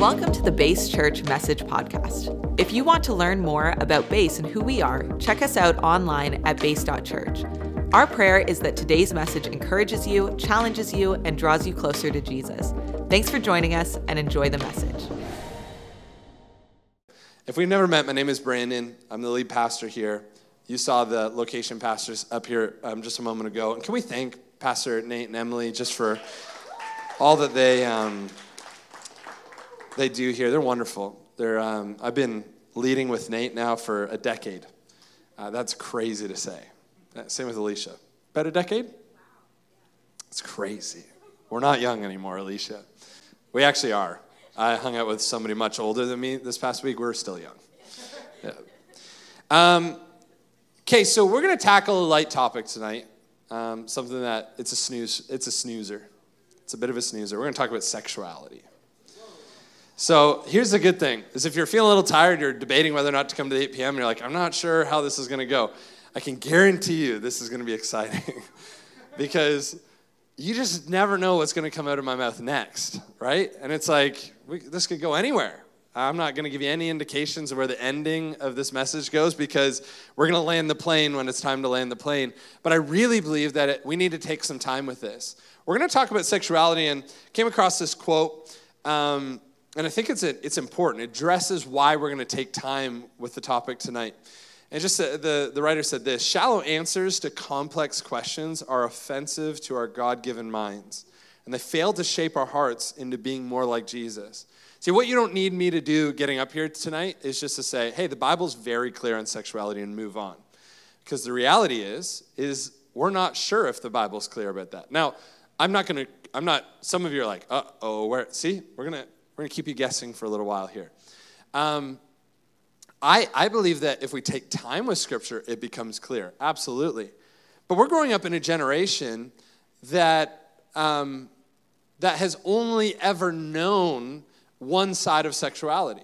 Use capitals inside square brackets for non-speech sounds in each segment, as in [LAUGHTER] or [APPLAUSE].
Welcome to the Base Church Message Podcast. If you want to learn more about Base and who we are, check us out online at base.church. Our prayer is that today's message encourages you, challenges you, and draws you closer to Jesus. Thanks for joining us and enjoy the message. If we've never met, my name is Brandon. I'm the lead pastor here. You saw the location pastors up here um, just a moment ago. And can we thank Pastor Nate and Emily just for all that they um, they do here? They're wonderful. They're um, I've been leading with Nate now for a decade. Uh, that's crazy to say. Uh, same with Alicia. About a decade? It's crazy. We're not young anymore, Alicia. We actually are. I hung out with somebody much older than me this past week. We're still young. Yeah. Um, okay, so we're going to tackle a light topic tonight. Um, something that it's a snooze. It's a snoozer. It's a bit of a snoozer. We're going to talk about sexuality. So here's the good thing: is if you're feeling a little tired, you're debating whether or not to come to the 8 p.m. you're like, I'm not sure how this is going to go. I can guarantee you this is going to be exciting [LAUGHS] because you just never know what's going to come out of my mouth next, right? And it's like we, this could go anywhere. I'm not going to give you any indications of where the ending of this message goes because we're going to land the plane when it's time to land the plane. But I really believe that it, we need to take some time with this. We're going to talk about sexuality and came across this quote, um, and I think it's, a, it's important. It addresses why we're going to take time with the topic tonight. And just uh, the, the writer said this shallow answers to complex questions are offensive to our God given minds, and they fail to shape our hearts into being more like Jesus. See, what you don't need me to do getting up here tonight is just to say, hey, the Bible's very clear on sexuality and move on. Because the reality is, is we're not sure if the Bible's clear about that. Now, I'm not gonna, I'm not, some of you are like, uh oh, where, see, we're gonna, we're gonna keep you guessing for a little while here. Um, I, I believe that if we take time with Scripture, it becomes clear. Absolutely. But we're growing up in a generation that, um, that has only ever known one side of sexuality.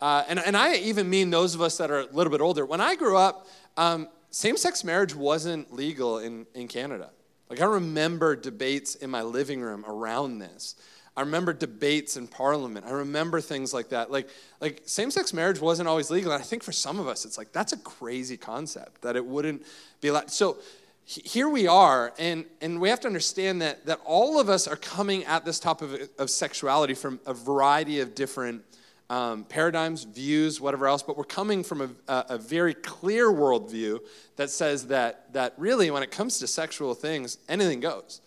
Uh, and, and I even mean those of us that are a little bit older. When I grew up, um, same sex marriage wasn't legal in, in Canada. Like, I remember debates in my living room around this. I remember debates in parliament. I remember things like that. Like, like same-sex marriage wasn't always legal. And I think for some of us, it's like, that's a crazy concept that it wouldn't be like. So here we are, and, and we have to understand that, that all of us are coming at this topic of, of sexuality from a variety of different um, paradigms, views, whatever else, but we're coming from a, a, a very clear worldview that says that, that really, when it comes to sexual things, anything goes.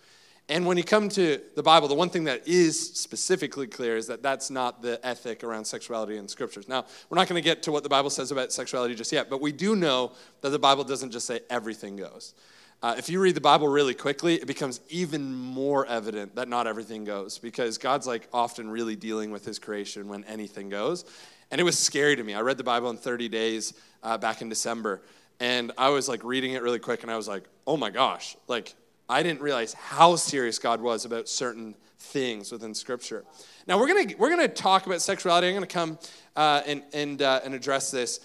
And when you come to the Bible, the one thing that is specifically clear is that that's not the ethic around sexuality in scriptures. Now, we're not going to get to what the Bible says about sexuality just yet, but we do know that the Bible doesn't just say everything goes. Uh, if you read the Bible really quickly, it becomes even more evident that not everything goes because God's like often really dealing with his creation when anything goes. And it was scary to me. I read the Bible in 30 days uh, back in December, and I was like reading it really quick, and I was like, oh my gosh, like I didn't realize how serious God was about certain things within Scripture. Now we're gonna we're gonna talk about sexuality. I'm gonna come uh, and and uh, and address this.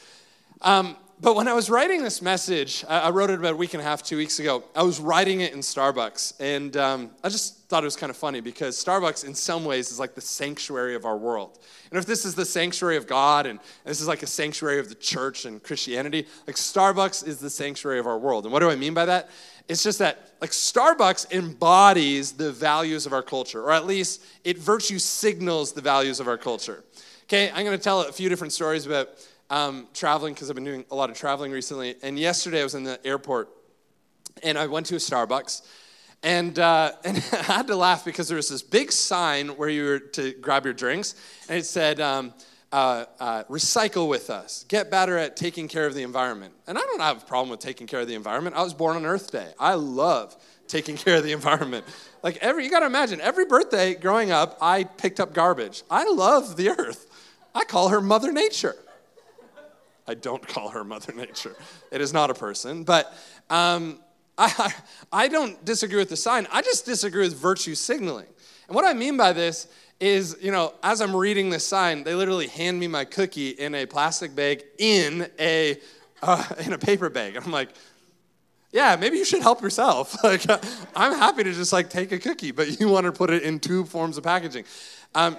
Um, but when I was writing this message, I wrote it about a week and a half, two weeks ago. I was writing it in Starbucks, and um, I just thought it was kind of funny because Starbucks, in some ways, is like the sanctuary of our world. And if this is the sanctuary of God, and this is like a sanctuary of the church and Christianity, like Starbucks is the sanctuary of our world. And what do I mean by that? It's just that, like, Starbucks embodies the values of our culture, or at least it virtue signals the values of our culture. Okay, I'm to tell a few different stories about um, traveling because I've been doing a lot of traveling recently. And yesterday I was in the airport and I went to a Starbucks. And, uh, [LAUGHS] and I had to laugh because there was this big sign where you were to grab your drinks, and it said, um, uh, uh, recycle with us, get better at taking care of the environment. And I don't have a problem with taking care of the environment. I was born on Earth Day. I love taking [LAUGHS] care of the environment. Like every, you gotta imagine, every birthday growing up, I picked up garbage. I love the earth. I call her Mother Nature. I don't call her Mother Nature. It is not a person. But um, I, I don't disagree with the sign. I just disagree with virtue signaling. And what I mean by this is, you know, as I'm reading this sign, they literally hand me my cookie in a plastic bag in a, uh, [LAUGHS] in a paper bag. And I'm like, yeah, maybe you should help yourself. [LAUGHS] like, I'm happy to just like take a cookie, but you want to put it in two forms of packaging. Um,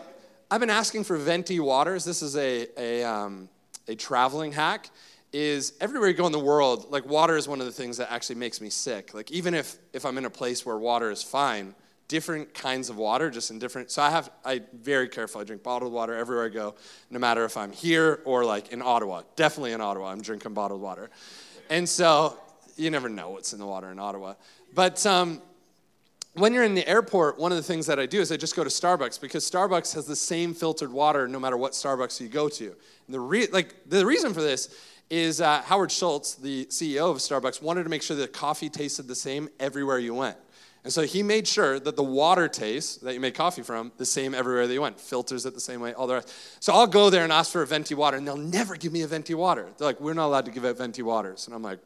I've been asking for venti waters. This is a, a, um, a traveling hack. Is everywhere you go in the world, like water is one of the things that actually makes me sick. Like even if if I'm in a place where water is fine, different kinds of water, just in different. So I have, I very careful. I drink bottled water everywhere I go, no matter if I'm here or like in Ottawa. Definitely in Ottawa, I'm drinking bottled water. And so you never know what's in the water in Ottawa. But um, when you're in the airport, one of the things that I do is I just go to Starbucks because Starbucks has the same filtered water no matter what Starbucks you go to. And the re- like the reason for this is uh, Howard Schultz, the CEO of Starbucks, wanted to make sure that coffee tasted the same everywhere you went. And so he made sure that the water taste that you make coffee from the same everywhere that you went. Filters it the same way, all the rest. So I'll go there and ask for a venti water, and they'll never give me a venti water. They're like, we're not allowed to give out venti waters. And I'm like,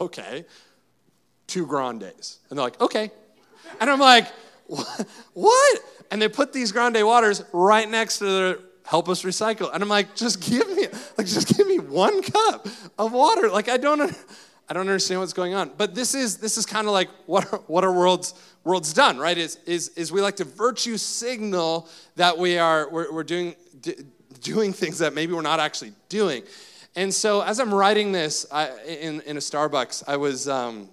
okay, two grandes. And they're like, okay. And I'm like, what? And they put these grande waters right next to the help us recycle. And I'm like, just give me, like, just give me one cup of water. Like, I don't, I don't understand what's going on. But this is this is kind of like what what our world's world's done, right? Is is is we like to virtue signal that we are we're, we're doing d- doing things that maybe we're not actually doing. And so as I'm writing this I, in in a Starbucks, I was. Um,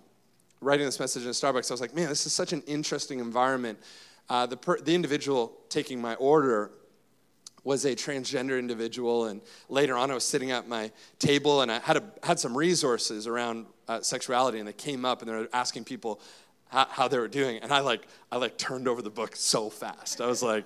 writing this message in Starbucks, I was like, man, this is such an interesting environment. Uh, the, per, the individual taking my order was a transgender individual, and later on, I was sitting at my table and I had, a, had some resources around uh, sexuality, and they came up and they were asking people how, how they were doing, and I like I like turned over the book so fast. I was like,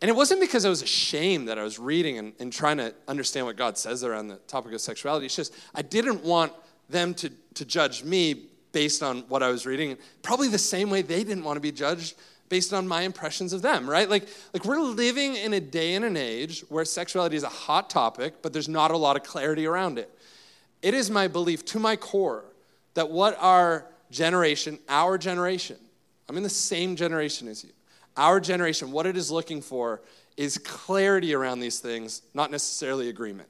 and it wasn't because I was ashamed that I was reading and, and trying to understand what God says around the topic of sexuality. It's just I didn't want them to to judge me based on what I was reading, probably the same way they didn't want to be judged based on my impressions of them, right? Like, like we're living in a day and an age where sexuality is a hot topic, but there's not a lot of clarity around it. It is my belief to my core that what our generation, our generation, I'm in the same generation as you, our generation, what it is looking for is clarity around these things, not necessarily agreement.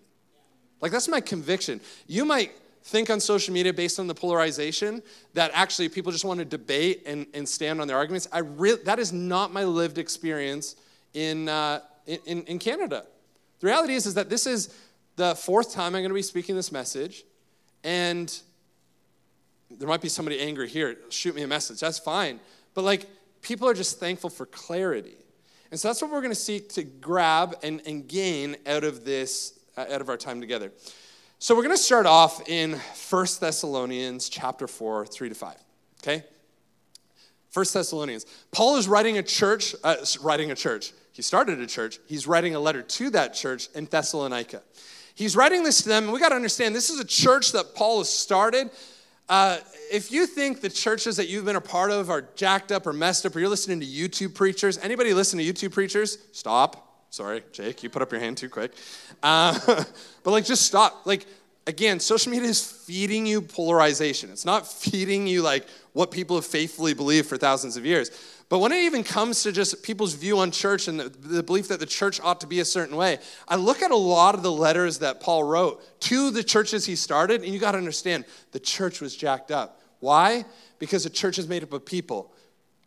Like, that's my conviction. You might think on social media based on the polarization that actually people just want to debate and, and stand on their arguments. I re- that is not my lived experience in, uh, in, in Canada. The reality is, is that this is the fourth time I'm going to be speaking this message, and there might be somebody angry here. Shoot me a message. That's fine. But like, people are just thankful for clarity. And so that's what we're going to seek to grab and, and gain out of this, uh, out of our time together. So we're going to start off in 1 Thessalonians chapter 4, 3 to 5. Okay? 1 Thessalonians. Paul is writing a church, uh, writing a church. He started a church. He's writing a letter to that church in Thessalonica. He's writing this to them, and we got to understand this is a church that Paul has started. Uh, if you think the churches that you've been a part of are jacked up or messed up, or you're listening to YouTube preachers, anybody listen to YouTube preachers? Stop. Sorry, Jake, you put up your hand too quick. Uh, [LAUGHS] but like, just stop. Like, again, social media is feeding you polarization. It's not feeding you like what people have faithfully believed for thousands of years. But when it even comes to just people's view on church and the, the, belief that the church ought to be a certain way, I look at a lot of the letters that Paul wrote to the churches he started, and you got to understand the church was jacked up. Why? Because the church is made up of people.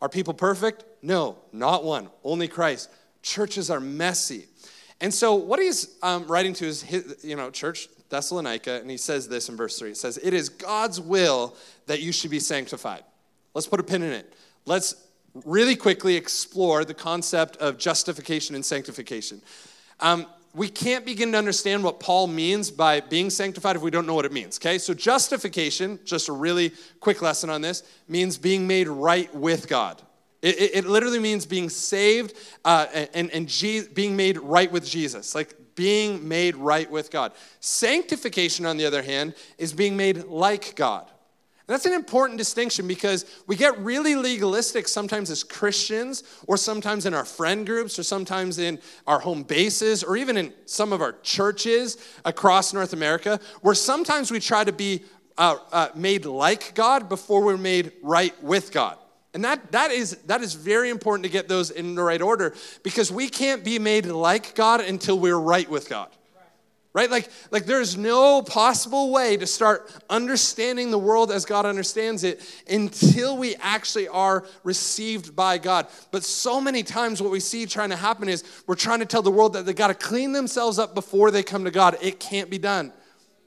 Are people perfect? No, not one, only Christ. Churches are messy. And so, what he's um, writing to is, his, you know, church, Thessalonica, and he says this in verse 3. It says, It is God's will that you should be sanctified. Let's put a pin in it. Let's really quickly explore the concept of justification and sanctification. Um, we can't begin to understand what Paul means by being sanctified if we don't know what it means, okay? So, justification, just a really quick lesson on this, means being made right with God. It, it, it literally means being saved uh, and, and Je- being made right with Jesus, like being made right with God. Sanctification, on the other hand, is being made like God. That's an important distinction because we get really legalistic sometimes as Christians, or sometimes in our friend groups, or sometimes in our home bases, or even in some of our churches across North America, where sometimes we try to be uh, uh, made like God before we're made right with God. And that, that, is, that is very important to get those in the right order because we can't be made like God until we're right with God. right? Like, like there's no possible way to start understanding the world as God understands it until we actually are received by God. But so many times, what we see trying to happen is we're trying to tell the world that they got to clean themselves up before they come to God. It can't be done.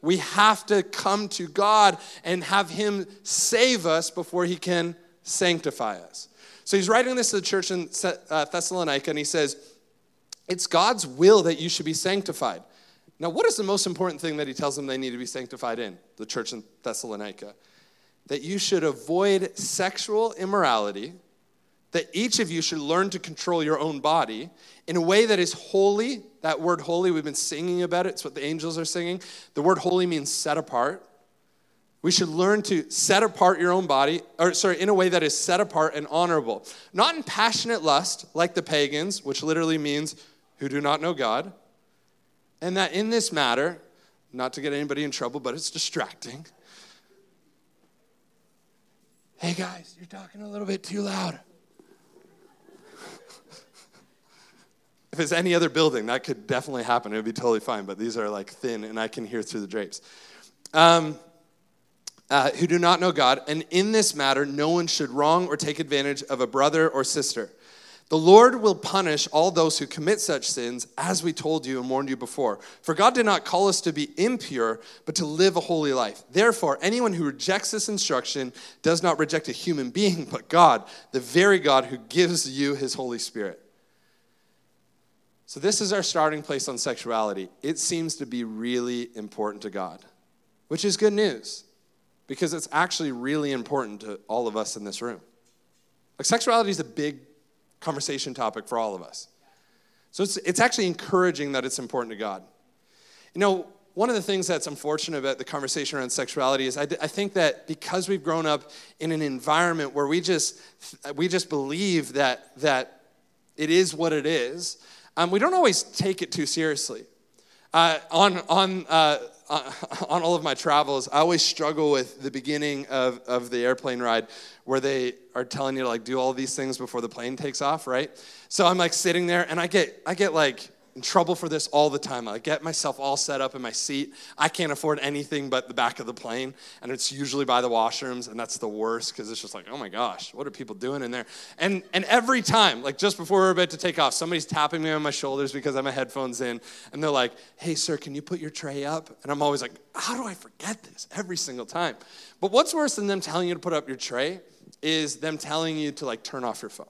We have to come to God and have Him save us before He can sanctify us. So he's writing this to the church in uh, Thessalonica, and he says, It's God's will that you should be sanctified. Now, what is the most important thing that he tells them they need to be sanctified in, the church in Thessalonica? That you should avoid sexual immorality, that each of you should learn to control your own body in a way that is holy. That word holy, we've been singing about it, it's what the angels are singing. The word holy means set apart. We should learn to set apart your own body, or sorry, in a way that is set apart and honorable. Not in passionate lust, like the pagans, which literally means who do not know God and that in this matter, not to get anybody in trouble, but it's distracting. Hey guys, you're talking a little bit too loud. [LAUGHS] if it's any other building, that could definitely happen. It would be totally fine, but these are like thin and I can hear through the drapes. Um, uh, who do not know God, and in this matter, no one should wrong or take advantage of a brother or sister. The Lord will punish all those who commit such sins, as we told you and warned you before. For God did not call us to be impure, but to live a holy life. Therefore, anyone who rejects this instruction does not reject a human being, but God, the very God who gives you his Holy Spirit. So, this is our starting place on sexuality. It seems to be really important to God, which is good news because it's actually really important to all of us in this room. Like, sexuality is a big conversation topic for all of us. So it's, it's actually encouraging that it's important to God. You know, one of the things that's unfortunate about the conversation around sexuality is I, I think that because we've grown up in an environment where we just we just believe that that it is what it is, um, we don't always take it too seriously. Uh, on on uh, [LAUGHS] on all of my travels, I always struggle with the beginning of, of the airplane ride where they are telling you to like do all these things before the plane takes off, right? So I'm like sitting there and I get I get like in trouble for this all the time. I get myself all set up in my seat. I can't afford anything but the back of the plane, and it's usually by the washrooms, and that's the worst because it's just like, oh my gosh, what are people doing in there? And and every time, like just before we're about to take off, somebody's tapping me on my shoulders because I have my headphones in, and they're like, hey sir, can you put your tray up? And I'm always like, how do I forget this every single time? But what's worse than them telling you to put up your tray is them telling you to like turn off your phone.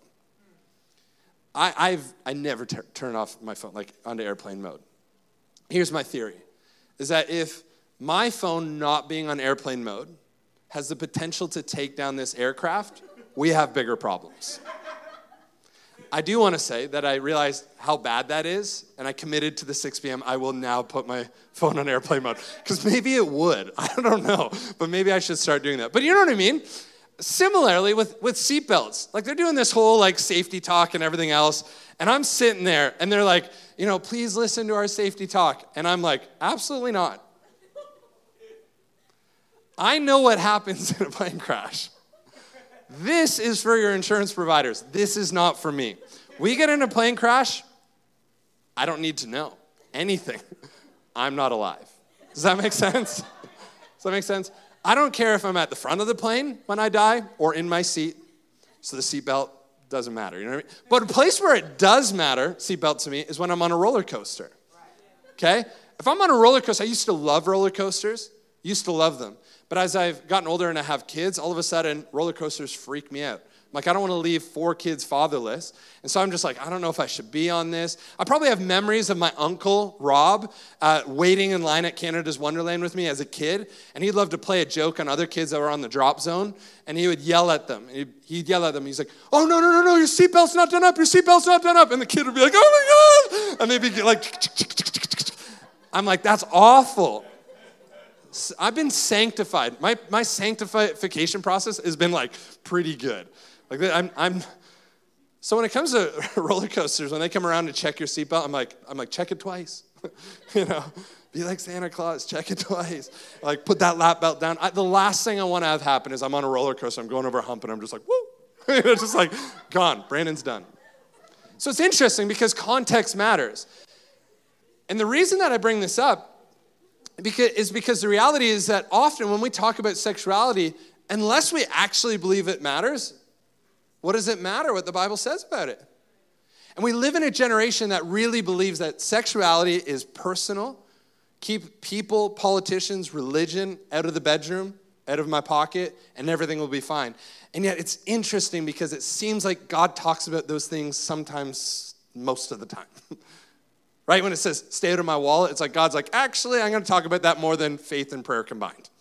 I, I've I never turn off my phone like onto airplane mode. Here's my theory: is that if my phone not being on airplane mode has the potential to take down this aircraft, we have bigger problems. I do want to say that I realized how bad that is, and I committed to the 6 p.m. I will now put my [LAUGHS] phone on airplane mode because maybe it would. I don't know, but maybe I should start doing that. But you know what I mean? Similarly with, with seatbelts. Like they're doing this whole like safety talk and everything else and i'm sitting there and they're like you know please listen to our safety talk. And i'm like absolutely not. I know what happens [LAUGHS] in a plane crash. This is for your insurance providers. This is not for me. We get in a plane crash i don't need to know anything. [LAUGHS] I'm not alive. Does that make sense? [LAUGHS] Does that make sense I don't care if I'm at the front of the plane when I die or in my seat. So the seatbelt doesn't matter. You know what I mean? But a place where it does matter, seatbelt to me, is when I'm on a roller coaster. Okay? If I'm on a roller coaster, I used to love roller coasters, used to love them. But as I've gotten older and I have kids, all of a sudden roller coasters freak me out. Like, I don't want to leave four kids fatherless. And so I'm just like, I don't know if I should be on this. I probably have memories of my uncle, Rob, uh, waiting in line at Canada's Wonderland with me as a kid. And he'd love to play a joke on other kids that were on the drop zone. And he would yell at them. He'd, he'd yell at them. He's like, Oh, no, no, no, no, your seatbelt's not done up. Your seatbelt's not done up. And the kid would be like, Oh my God. And they'd be like, I'm like, That's awful. I've been sanctified. My, my sanctification process has been like pretty good. Like I'm, I'm so when it comes to [LAUGHS] roller coasters, when they come around to check your seatbelt, I'm like, I'm like, check it twice. [LAUGHS] you know, be like Santa Claus, check it [LAUGHS] twice. Like put that lap belt down. I, the last thing I want to have happen is I'm on a roller coaster, I'm going over a hump, and I'm just like, woo. it's just like gone. Brandon's done. So it's interesting because context matters. And the reason that I bring this up because, is because the reality is that often when we talk about sexuality, unless we actually believe it matters, what does it matter what the Bible says about it? And we live in a generation that really believes that sexuality is personal. Keep people, politicians, religion out of the bedroom, out of my pocket, and everything will be fine. And yet it's interesting because it seems like God talks about those things sometimes, most of the time. [LAUGHS] right? When it says, stay out of my wallet, it's like God's like, actually, I'm going to talk about that more than faith and prayer combined.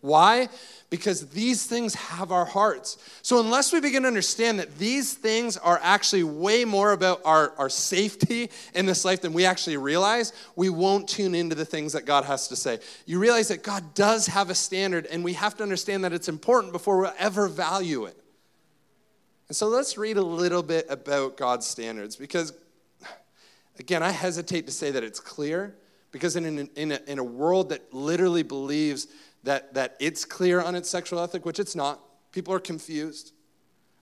Why? Because these things have our hearts. So, unless we begin to understand that these things are actually way more about our, our safety in this life than we actually realize, we won't tune into the things that God has to say. You realize that God does have a standard, and we have to understand that it's important before we'll ever value it. And so, let's read a little bit about God's standards because, again, I hesitate to say that it's clear because in, in, in, a, in a world that literally believes that, that it's clear on its sexual ethic, which it's not. People are confused.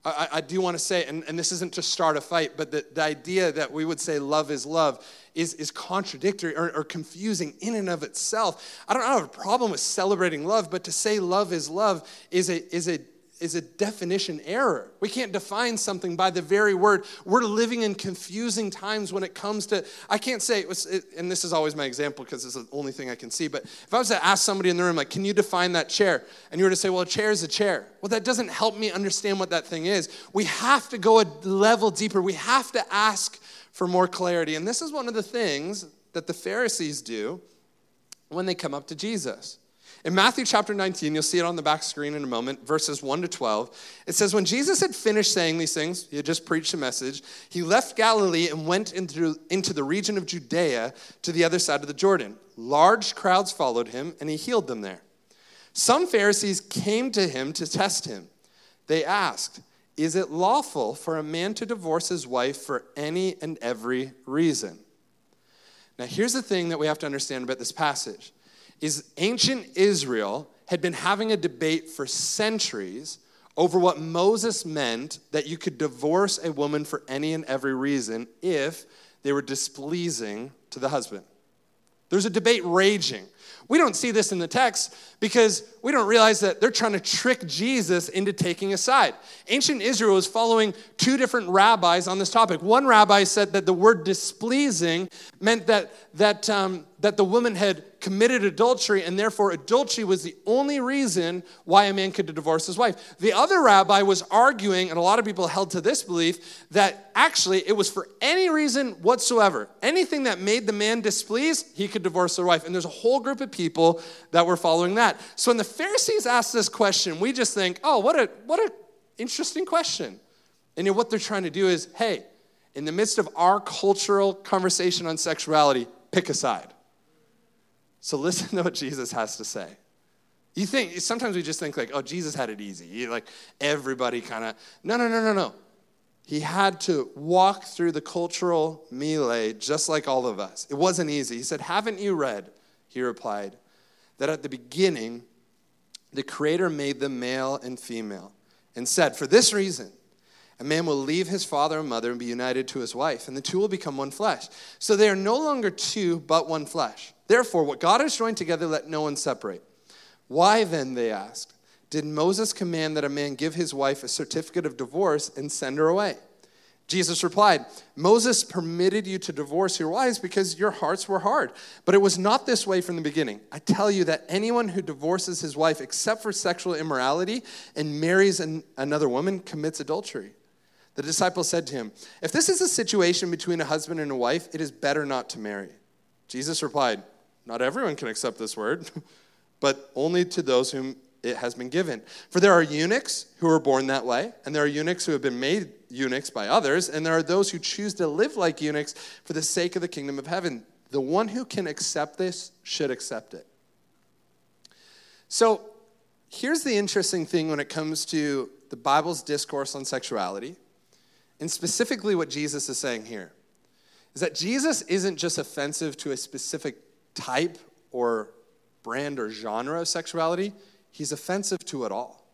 I, I do want to say, and, and this isn't to start a fight, but the, the idea that we would say love is love is, is contradictory or, or confusing in and of itself. I don't have a problem with celebrating love, but to say love is love is a, is a is a definition error. We can't define something by the very word. We're living in confusing times when it comes to, I can't say, it was, it, and this is always my example because it's the only thing I can see, but if I was to ask somebody in the room, like, can you define that chair? And you were to say, well, a chair is a chair. Well, that doesn't help me understand what that thing is. We have to go a level deeper. We have to ask for more clarity. And this is one of the things that the Pharisees do when they come up to Jesus. In Matthew chapter 19, you'll see it on the back screen in a moment, verses 1 to 12. It says, When Jesus had finished saying these things, he had just preached a message, he left Galilee and went into, into the region of Judea to the other side of the Jordan. Large crowds followed him, and he healed them there. Some Pharisees came to him to test him. They asked, Is it lawful for a man to divorce his wife for any and every reason? Now, here's the thing that we have to understand about this passage is ancient Israel had been having a debate for centuries over what Moses meant that you could divorce a woman for any and every reason if they were displeasing to the husband. There's a debate raging. We don't see this in the text because we don't realize that they're trying to trick Jesus into taking a side. Ancient Israel was following two different rabbis on this topic. One rabbi said that the word displeasing meant that, that, um, that the woman had committed adultery, and therefore adultery was the only reason why a man could divorce his wife. The other rabbi was arguing, and a lot of people held to this belief, that actually it was for any reason whatsoever. Anything that made the man displeased, he could divorce their wife. And there's a whole group of people that were following that. So when the Pharisees ask this question, we just think, oh, what a what an interesting question. And what they're trying to do is, hey, in the midst of our cultural conversation on sexuality, pick a side. So listen [LAUGHS] to what Jesus has to say. You think sometimes we just think like, oh, Jesus had it easy. like everybody kind of no, no, no, no, no. He had to walk through the cultural melee just like all of us. It wasn't easy. He said, Haven't you read? He replied, that at the beginning, the Creator made them male and female and said, For this reason, a man will leave his father and mother and be united to his wife, and the two will become one flesh. So they are no longer two, but one flesh. Therefore, what God has joined together, let no one separate. Why then, they asked, did Moses command that a man give his wife a certificate of divorce and send her away? Jesus replied, Moses permitted you to divorce your wives because your hearts were hard. But it was not this way from the beginning. I tell you that anyone who divorces his wife except for sexual immorality and marries an, another woman commits adultery. The disciple said to him, If this is a situation between a husband and a wife, it is better not to marry. Jesus replied, Not everyone can accept this word, [LAUGHS] but only to those whom it has been given. For there are eunuchs who are born that way, and there are eunuchs who have been made eunuchs by others, and there are those who choose to live like eunuchs for the sake of the kingdom of heaven. The one who can accept this should accept it. So here's the interesting thing when it comes to the Bible's discourse on sexuality and specifically, what Jesus is saying here is that Jesus isn't just offensive to a specific type or brand or genre of sexuality, he's offensive to it all.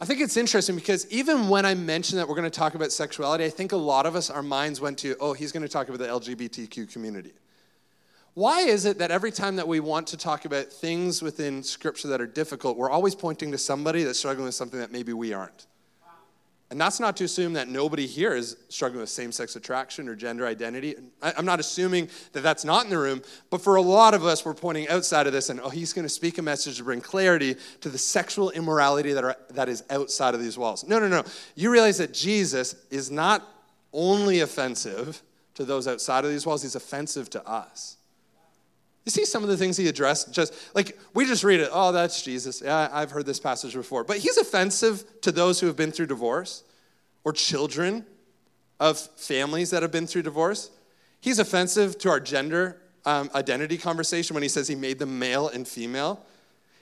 I think it's interesting because even when I mentioned that we're going to talk about sexuality, I think a lot of us, our minds went to, oh, he's going to talk about the LGBTQ community. Why is it that every time that we want to talk about things within Scripture that are difficult, we're always pointing to somebody that's struggling with something that maybe we aren't? And that's not to assume that nobody here is struggling with same sex attraction or gender identity. I'm not assuming that that's not in the room, but for a lot of us, we're pointing outside of this and, oh, he's going to speak a message to bring clarity to the sexual immorality that, are, that is outside of these walls. No, no, no. You realize that Jesus is not only offensive to those outside of these walls, he's offensive to us. You see some of the things he addressed, just like we just read it, oh, that's Jesus. Yeah, I've heard this passage before. But he's offensive to those who have been through divorce or children of families that have been through divorce. He's offensive to our gender um, identity conversation when he says he made them male and female.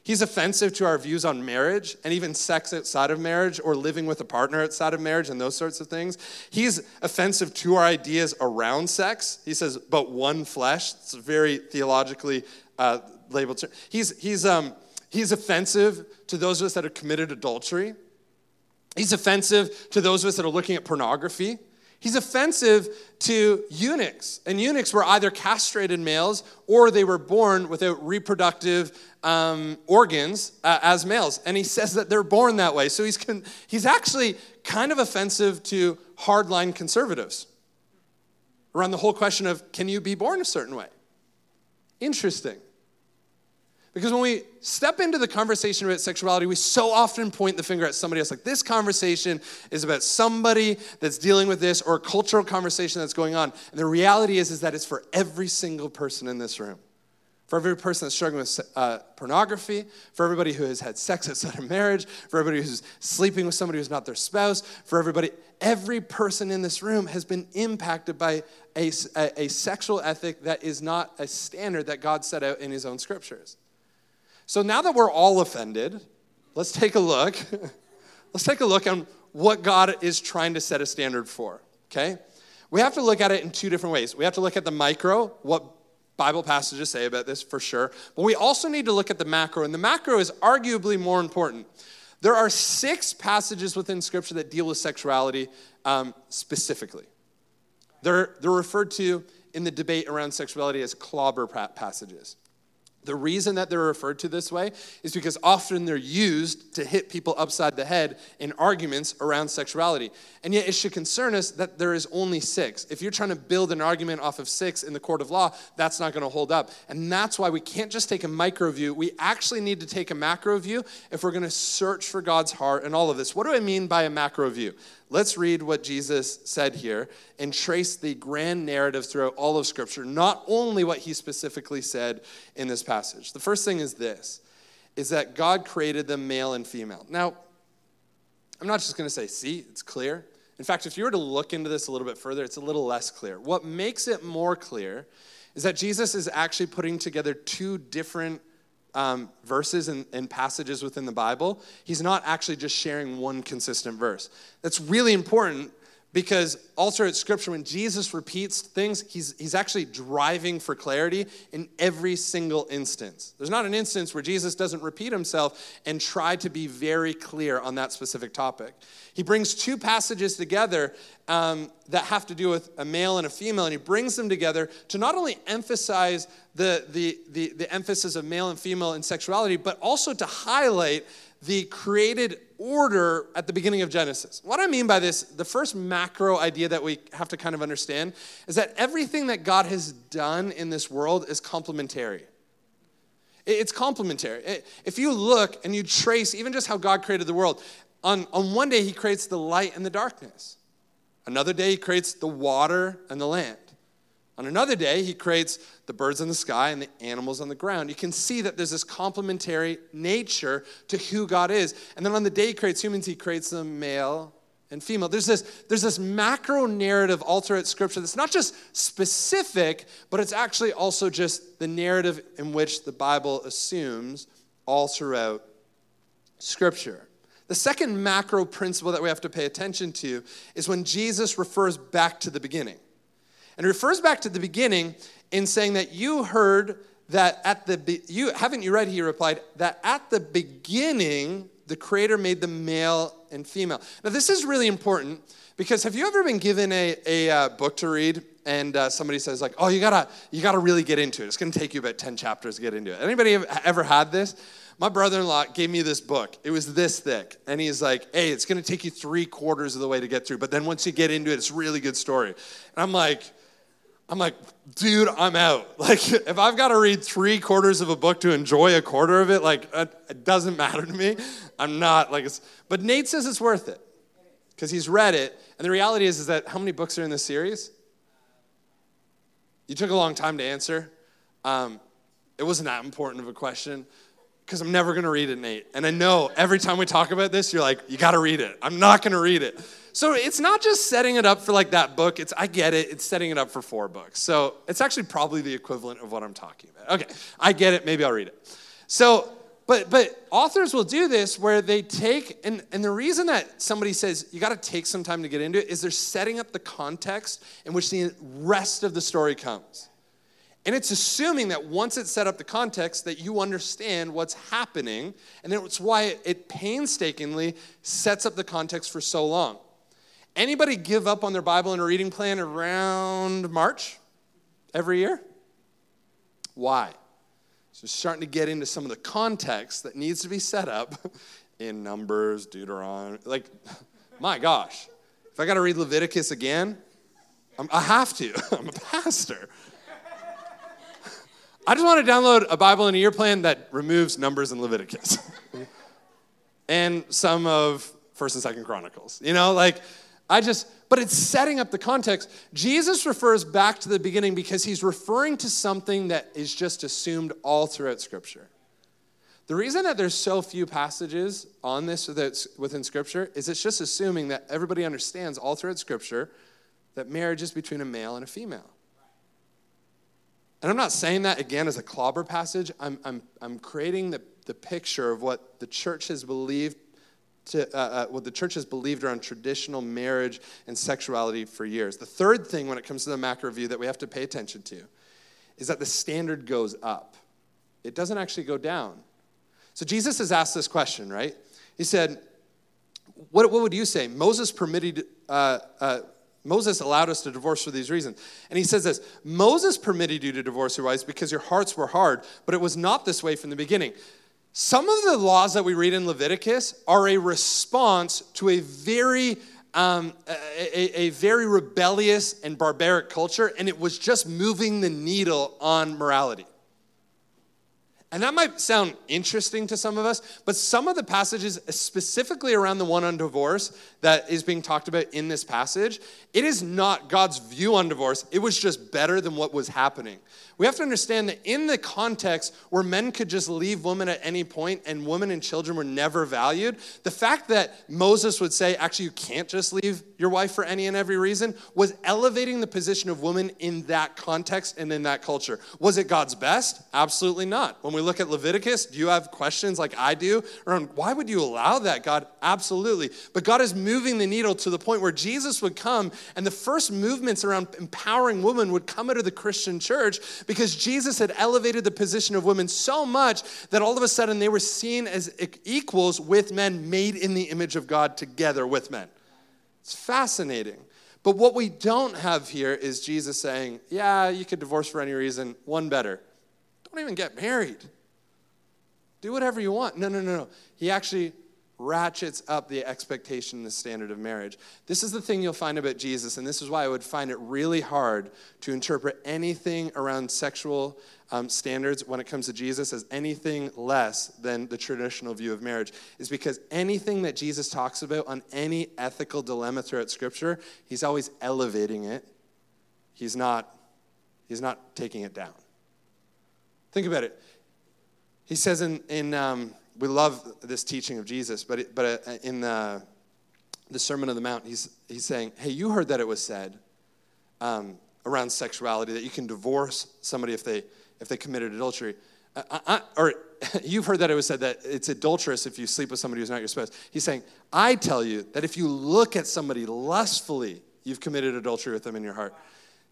He's offensive to our views on marriage and even sex outside of marriage or living with a partner outside of marriage and those sorts of things. He's offensive to our ideas around sex. He says, but one flesh. It's a very theologically uh, labeled term. He's, he's, um, he's offensive to those of us that have committed adultery. He's offensive to those of us that are looking at pornography. He's offensive to eunuchs. And eunuchs were either castrated males or they were born without reproductive um, organs uh, as males. And he says that they're born that way. So he's, con- he's actually kind of offensive to hardline conservatives around the whole question of can you be born a certain way? Interesting. Because when we step into the conversation about sexuality, we so often point the finger at somebody else. Like this conversation is about somebody that's dealing with this or a cultural conversation that's going on. And the reality is, is that it's for every single person in this room. For every person that's struggling with uh, pornography, for everybody who has had sex outside of marriage, for everybody who's sleeping with somebody who's not their spouse, for everybody, every person in this room has been impacted by a, a, a sexual ethic that is not a standard that God set out in his own scriptures. So now that we're all offended, let's take a look. [LAUGHS] let's take a look on what God is trying to set a standard for, okay? We have to look at it in two different ways. We have to look at the micro, what Bible passages say about this for sure, but we also need to look at the macro, and the macro is arguably more important. There are six passages within Scripture that deal with sexuality um, specifically. They're, they're referred to in the debate around sexuality as clobber passages. The reason that they're referred to this way is because often they're used to hit people upside the head in arguments around sexuality. And yet it should concern us that there is only six. If you're trying to build an argument off of six in the court of law, that's not going to hold up. And that's why we can't just take a micro view. We actually need to take a macro view if we're going to search for God's heart and all of this. What do I mean by a macro view? Let's read what Jesus said here and trace the grand narrative throughout all of Scripture, not only what he specifically said in this passage. The first thing is this is that God created them male and female. Now, I'm not just going to say, see, it's clear. In fact, if you were to look into this a little bit further, it's a little less clear. What makes it more clear is that Jesus is actually putting together two different um, verses and, and passages within the Bible, he's not actually just sharing one consistent verse. That's really important because also at scripture when jesus repeats things he's, he's actually driving for clarity in every single instance. There's not an instance where jesus doesn't repeat himself and try to be very clear on that specific topic. He brings two passages together um, that have to do with a male and a female and he brings them together to not only emphasize the, the, the, the emphasis of male and female in sexuality but also to highlight the created order at the beginning of Genesis. What I mean by this, the first macro idea that we have to kind of understand is that everything that God has done in this world is complementary. It's complementary. If you look and you trace even just how God created the world, on, on one day he creates the light and the darkness. Another day he creates the water and the land. On another day, he creates the birds in the sky and the animals on the ground. You can see that there's this complementary nature to who God is. And then on the day he creates humans, he creates them male and female. There's this, there's this macro narrative throughout Scripture that's not just specific, but it's actually also just the narrative in which the Bible assumes all throughout Scripture. The second macro principle that we have to pay attention to is when Jesus refers back to the beginning. And refers back to the beginning in saying that you heard that at the you haven't you read he replied that at the beginning the creator made them male and female now this is really important because have you ever been given a, a uh, book to read and uh, somebody says like, "Oh, you gotta you gotta really get into it. It's gonna take you about ten chapters to get into it." Anybody ever had this? My brother-in-law gave me this book. It was this thick, and he's like, "Hey, it's gonna take you three quarters of the way to get through, but then once you get into it, it's really good story." And I'm like. I'm like, dude, I'm out. [LAUGHS] Like, if I've got to read three quarters of a book to enjoy a quarter of it, like, it doesn't [LAUGHS] matter to me. I'm not like, it's, but Nate says it's worth it because he's read it. And the reality is, is that how many books are in this series? You took a long time to answer. Um, it wasn't that important of a question because I'm never going to read it, Nate. And I know every time we talk about this, you're like, you got to read it. I'm not going to read it. So it's not just setting it up for like that book. It's I get it. It's setting it up for four books. So it's actually probably the equivalent of what I'm talking about. Okay, I get it. Maybe I'll read it. So, but but authors will do this where they take and and the reason that somebody says you got to take some time to get into it is they're setting up the context in which the rest of the story comes. And it's assuming that once it's set up the context, that you understand what's happening. And that's why it painstakingly sets up the context for so long. Anybody give up on their Bible and a reading plan around March every year? Why? So starting to get into some of the context that needs to be set up [LAUGHS] in Numbers, Deuteronomy. Like, [LAUGHS] my gosh, if I got to read Leviticus again, I'm, i have to. [LAUGHS] I'm a pastor. I just want to download a Bible in a year plan that removes Numbers and Leviticus, and some of First and Second Chronicles. You know, like I just, but it's setting up the context. Jesus refers back to the beginning because he's referring to something that is just assumed all throughout Scripture. The reason that there's so few passages on this that's within Scripture is it's just assuming that everybody understands all throughout Scripture that marriage is between a male and a female. And I'm not saying that again as a clobber passage. I'm, I'm, I'm creating the, the picture of what the church has believed to uh, uh, what the church has believed around traditional marriage and sexuality for years. The third thing when it comes to the macro view that we have to pay attention to is that the standard goes up, it doesn't actually go down. So Jesus has asked this question, right? He said, What, what would you say? Moses permitted. Uh, uh, Moses allowed us to divorce for these reasons. And he says this Moses permitted you to divorce your wives because your hearts were hard, but it was not this way from the beginning. Some of the laws that we read in Leviticus are a response to a very um, a, a, very rebellious and barbaric culture, and it was just moving the needle on morality. And that might sound interesting to some of us, but some of the passages, specifically around the one on divorce that is being talked about in this passage, it is not God's view on divorce. It was just better than what was happening. We have to understand that in the context where men could just leave women at any point and women and children were never valued, the fact that Moses would say, actually, you can't just leave your wife for any and every reason, was elevating the position of women in that context and in that culture. Was it God's best? Absolutely not. When we look at Leviticus, do you have questions like I do around um, why would you allow that, God? Absolutely. But God is moving the needle to the point where Jesus would come and the first movements around empowering women would come out of the Christian church because Jesus had elevated the position of women so much that all of a sudden they were seen as equals with men made in the image of God together with men. It's fascinating. But what we don't have here is Jesus saying, Yeah, you could divorce for any reason, one better. Don't even get married. Do whatever you want. No, no, no, no. He actually ratchets up the expectation and the standard of marriage. This is the thing you'll find about Jesus, and this is why I would find it really hard to interpret anything around sexual um, standards when it comes to Jesus as anything less than the traditional view of marriage, is because anything that Jesus talks about on any ethical dilemma throughout Scripture, he's always elevating it. He's not, he's not taking it down. Think about it. He says in, in um, we love this teaching of Jesus, but, it, but uh, in the, the Sermon on the Mount, he's, he's saying, hey, you heard that it was said um, around sexuality that you can divorce somebody if they, if they committed adultery. I, uh, uh, or [LAUGHS] you've heard that it was said that it's adulterous if you sleep with somebody who's not your spouse. He's saying, I tell you that if you look at somebody lustfully, you've committed adultery with them in your heart.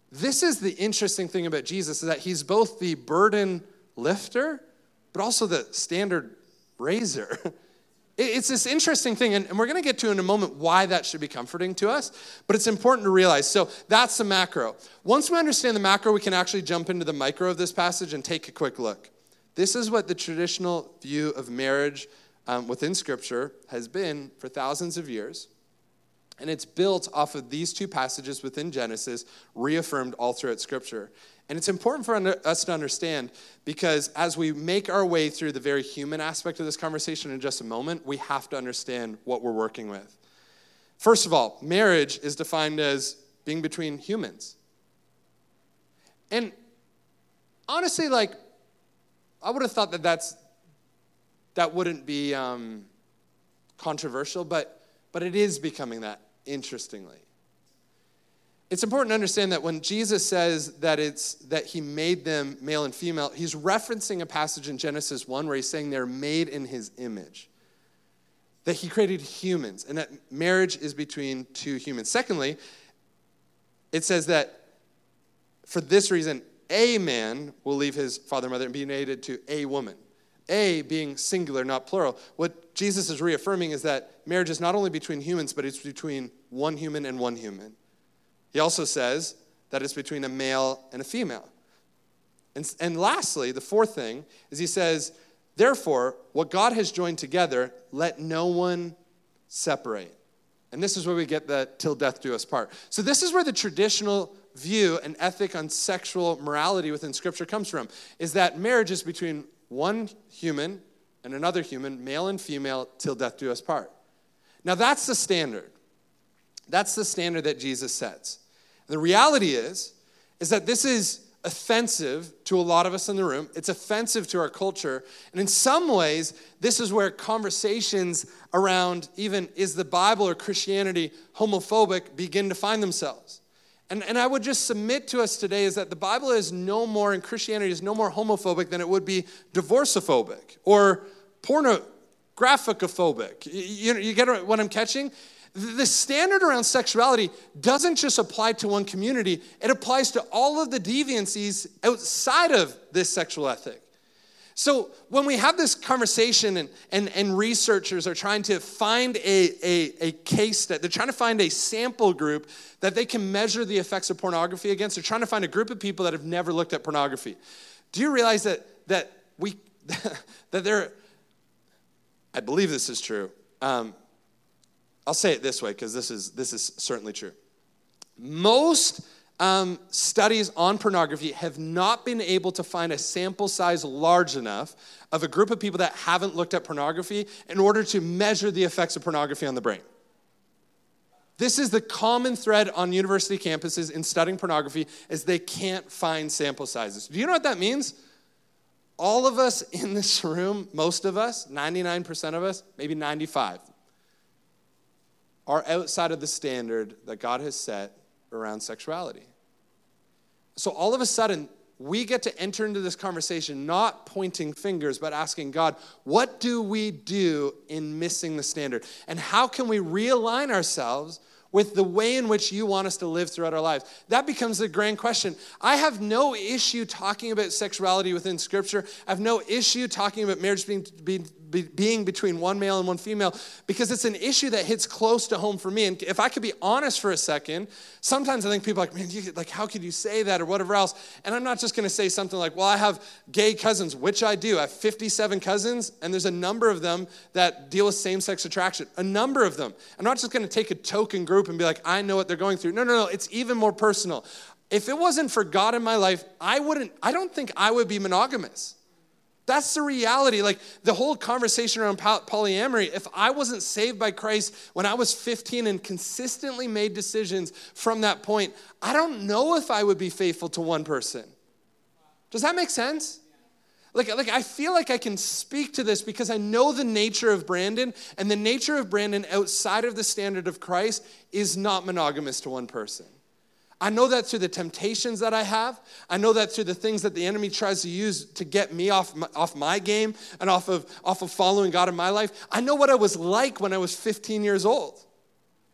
This is the interesting thing about Jesus is that he's both the burden lifter, but also the standard raiser. [LAUGHS] it's this interesting thing, and we're going to get to in a moment why that should be comforting to us, but it's important to realize. So that's the macro. Once we understand the macro, we can actually jump into the micro of this passage and take a quick look. This is what the traditional view of marriage um, within Scripture has been for thousands of years. And it's built off of these two passages within Genesis, reaffirmed all throughout Scripture. And it's important for us to understand because as we make our way through the very human aspect of this conversation in just a moment, we have to understand what we're working with. First of all, marriage is defined as being between humans. And honestly, like, I would have thought that that's, that wouldn't be um, controversial, but, but it is becoming that, interestingly. It's important to understand that when Jesus says that it's that he made them male and female, he's referencing a passage in Genesis 1 where he's saying they're made in his image. That he created humans and that marriage is between two humans. Secondly, it says that for this reason, a man will leave his father and mother and be united to a woman. A being singular, not plural. What Jesus is reaffirming is that marriage is not only between humans, but it's between one human and one human. He also says that it's between a male and a female. And, and lastly, the fourth thing is he says, Therefore, what God has joined together, let no one separate. And this is where we get the till death do us part. So, this is where the traditional view and ethic on sexual morality within Scripture comes from, is that marriage is between one human and another human, male and female, till death do us part. Now, that's the standard. That's the standard that Jesus sets. The reality is, is that this is offensive to a lot of us in the room. It's offensive to our culture. And in some ways, this is where conversations around even is the Bible or Christianity homophobic begin to find themselves. And, and I would just submit to us today is that the Bible is no more, and Christianity is no more homophobic than it would be divorceophobic or pornographicophobic. You, you get what I'm catching? The standard around sexuality doesn't just apply to one community, it applies to all of the deviancies outside of this sexual ethic. So when we have this conversation and, and, and researchers are trying to find a, a, a case that they're trying to find a sample group that they can measure the effects of pornography against, they're trying to find a group of people that have never looked at pornography. Do you realize that that we [LAUGHS] that there I believe this is true. Um, I'll say it this way because this is, this is certainly true. Most um, studies on pornography have not been able to find a sample size large enough of a group of people that haven't looked at pornography in order to measure the effects of pornography on the brain. This is the common thread on university campuses in studying pornography is they can't find sample sizes. Do you know what that means? All of us in this room, most of us, 99% of us, maybe 95, are outside of the standard that God has set around sexuality. So all of a sudden, we get to enter into this conversation not pointing fingers, but asking God, what do we do in missing the standard? And how can we realign ourselves with the way in which you want us to live throughout our lives? That becomes the grand question. I have no issue talking about sexuality within Scripture. I have no issue talking about marriage being, being be, being between one male and one female because it's an issue that hits close to home for me. And if I could be honest for a second, sometimes I think people are like, man, you, like how could you say that or whatever else? And I'm not just going to say something like, well, I have gay cousins, which I do. I have 57 cousins, and there's a number of them that deal with same-sex attraction. A number of them. I'm not just going to take a token group and be like, I know what they're going through. No, no, no. It's even more personal. If it wasn't for God in my life, I wouldn't. I don't think I would be monogamous. That's the reality. Like the whole conversation around polyamory, if I wasn't saved by Christ when I was 15 and consistently made decisions from that point, I don't know if I would be faithful to one person. Does that make sense? Like, like I feel like I can speak to this because I know the nature of Brandon, and the nature of Brandon outside of the standard of Christ is not monogamous to one person. I know that through the temptations that I have. I know that through the things that the enemy tries to use to get me off my, off my game and off of, off of following God in my life. I know what I was like when I was 15 years old.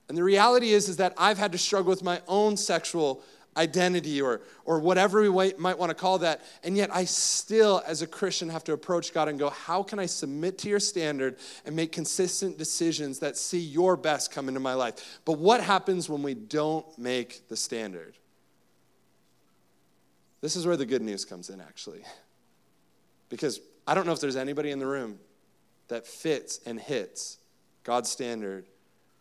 And the reality is, is that I've had to struggle with my own sexual identity or, or whatever we might, want to call that. And yet, I still, as a Christian, have to approach God and go, How can I submit to your standard and make consistent decisions that see your best come into my life? But what happens when we don't make the standard? This is where the good news comes in, actually. Because I don't know if there's anybody in the room that fits and hits God's standard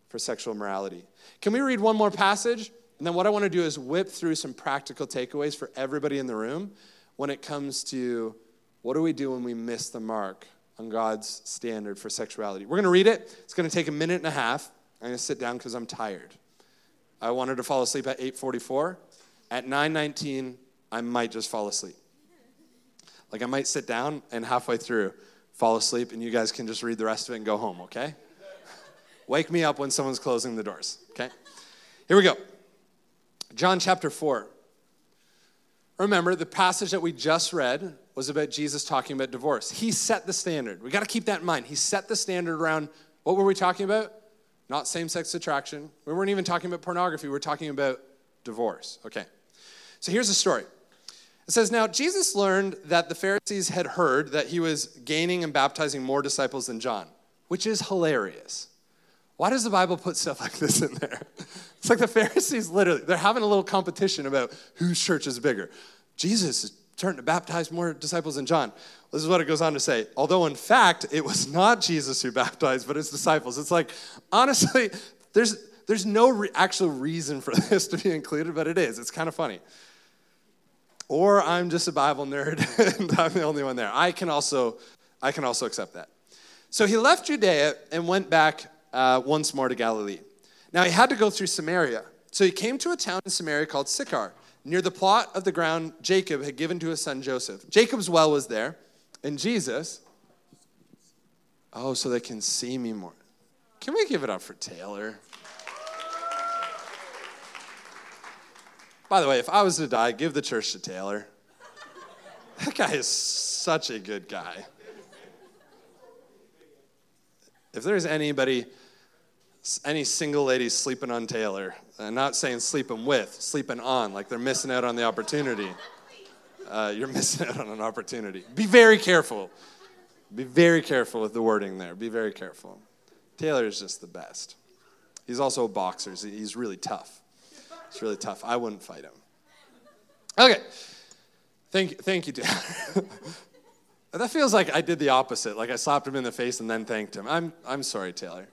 for sexual morality. Can we read one more passage? And then what I want to do is whip through some practical takeaways for everybody in the room when it comes to what do we do when we miss the mark on God's standard for sexuality. We're going to read it. It's going to take a minute and a half. I'm going to sit down because I'm tired. I wanted to fall asleep at 8:44. At 9:19, I might just fall asleep. Like I might sit down and halfway through fall asleep and you guys can just read the rest of it and go home, okay? [LAUGHS] Wake me up when someone's closing the doors, okay? Here we go. John chapter 4. Remember, the passage that we just read was about Jesus talking about divorce. He set the standard. We got to keep that in mind. He set the standard around what were we talking about? Not same sex attraction. We weren't even talking about pornography. We were talking about divorce. Okay. So here's the story. It says, Now Jesus learned that the Pharisees had heard that he was gaining and baptizing more disciples than John, which is hilarious. Why does the Bible put stuff like this in there? [LAUGHS] It's like the Pharisees literally, they're having a little competition about whose church is bigger. Jesus is starting to baptize more disciples than John. This is what it goes on to say. Although, in fact, it was not Jesus who [LAUGHS] baptized, but his disciples. It's like, honestly, there's, there's no re- actual reason for [LAUGHS] this to be included, but it is. It's kind of funny or I'm just a Bible nerd and I'm the only one there. I can also, I can also accept that. So he left Judea and went back uh, once more to Galilee. Now he had to go through Samaria. So he came to a town in Samaria called Sychar, near the plot of the ground Jacob had given to his son Joseph. Jacob's well was there, and Jesus, oh, so they can see me more. Can we give it up for Taylor? By the way, if I was to die, give the church to Taylor. That guy is such a good guy. If there's anybody, any single ladies sleeping on Taylor, I'm not saying sleeping with, sleeping on, like they're missing out on the opportunity. [LAUGHS] Uh, you're missing out on an opportunity. Be very careful. Be very careful with the wording there. Be very careful. Taylor is just the best. He's also a boxer. He's really tough. It's really tough. I wouldn't fight him. Okay. Thank, you, thank you, Dad. [LAUGHS] that feels like I did the opposite. Like I slapped him in the face and then thanked him. I'm, I'm sorry, Taylor.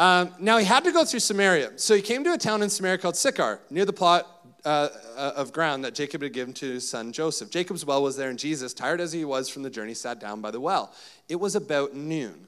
Um, now he had to go through Samaria. So he came to a town in Samaria called Sychar, near the plot uh, uh, of ground that Jacob had given to his son Joseph. Jacob's well was there, and Jesus, tired as he was from the journey, sat down by the well. It was about noon.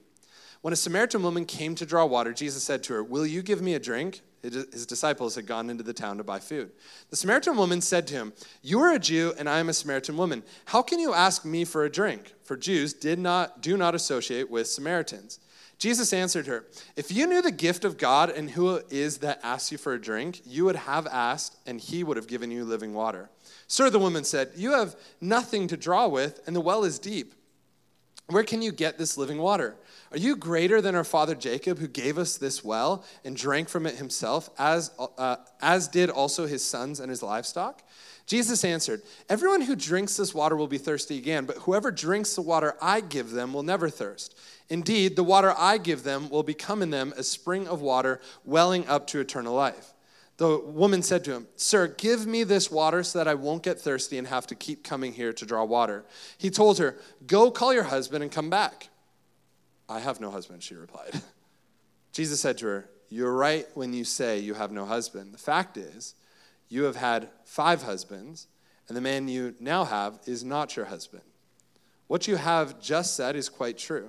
When a Samaritan woman came to draw water, Jesus said to her, Will you give me a drink? His disciples had gone into the town to buy food. The Samaritan woman said to him, You are a Jew, and I am a Samaritan woman. How can you ask me for a drink? For Jews did not, do not associate with Samaritans. Jesus answered her, If you knew the gift of God and who it is that asks you for a drink, you would have asked, and he would have given you living water. Sir, the woman said, You have nothing to draw with, and the well is deep. Where can you get this living water? Are you greater than our father Jacob, who gave us this well and drank from it himself, as, uh, as did also his sons and his livestock? Jesus answered, Everyone who drinks this water will be thirsty again, but whoever drinks the water I give them will never thirst. Indeed, the water I give them will become in them a spring of water welling up to eternal life. The woman said to him, Sir, give me this water so that I won't get thirsty and have to keep coming here to draw water. He told her, Go call your husband and come back. I have no husband, she replied. [LAUGHS] Jesus said to her, You're right when you say you have no husband. The fact is, you have had five husbands, and the man you now have is not your husband. What you have just said is quite true.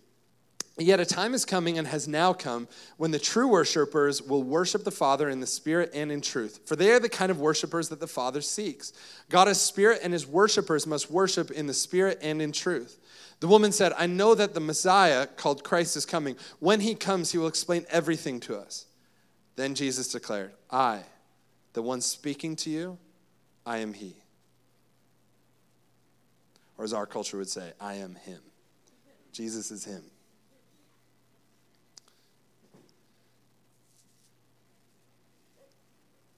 Yet a time is coming and has now come when the true worshipers will worship the Father in the Spirit and in truth. For they are the kind of worshipers that the Father seeks. God is Spirit, and his worshipers must worship in the Spirit and in truth. The woman said, I know that the Messiah, called Christ, is coming. When he comes, he will explain everything to us. Then Jesus declared, I, the one speaking to you, I am he. Or as our culture would say, I am him. Jesus is him.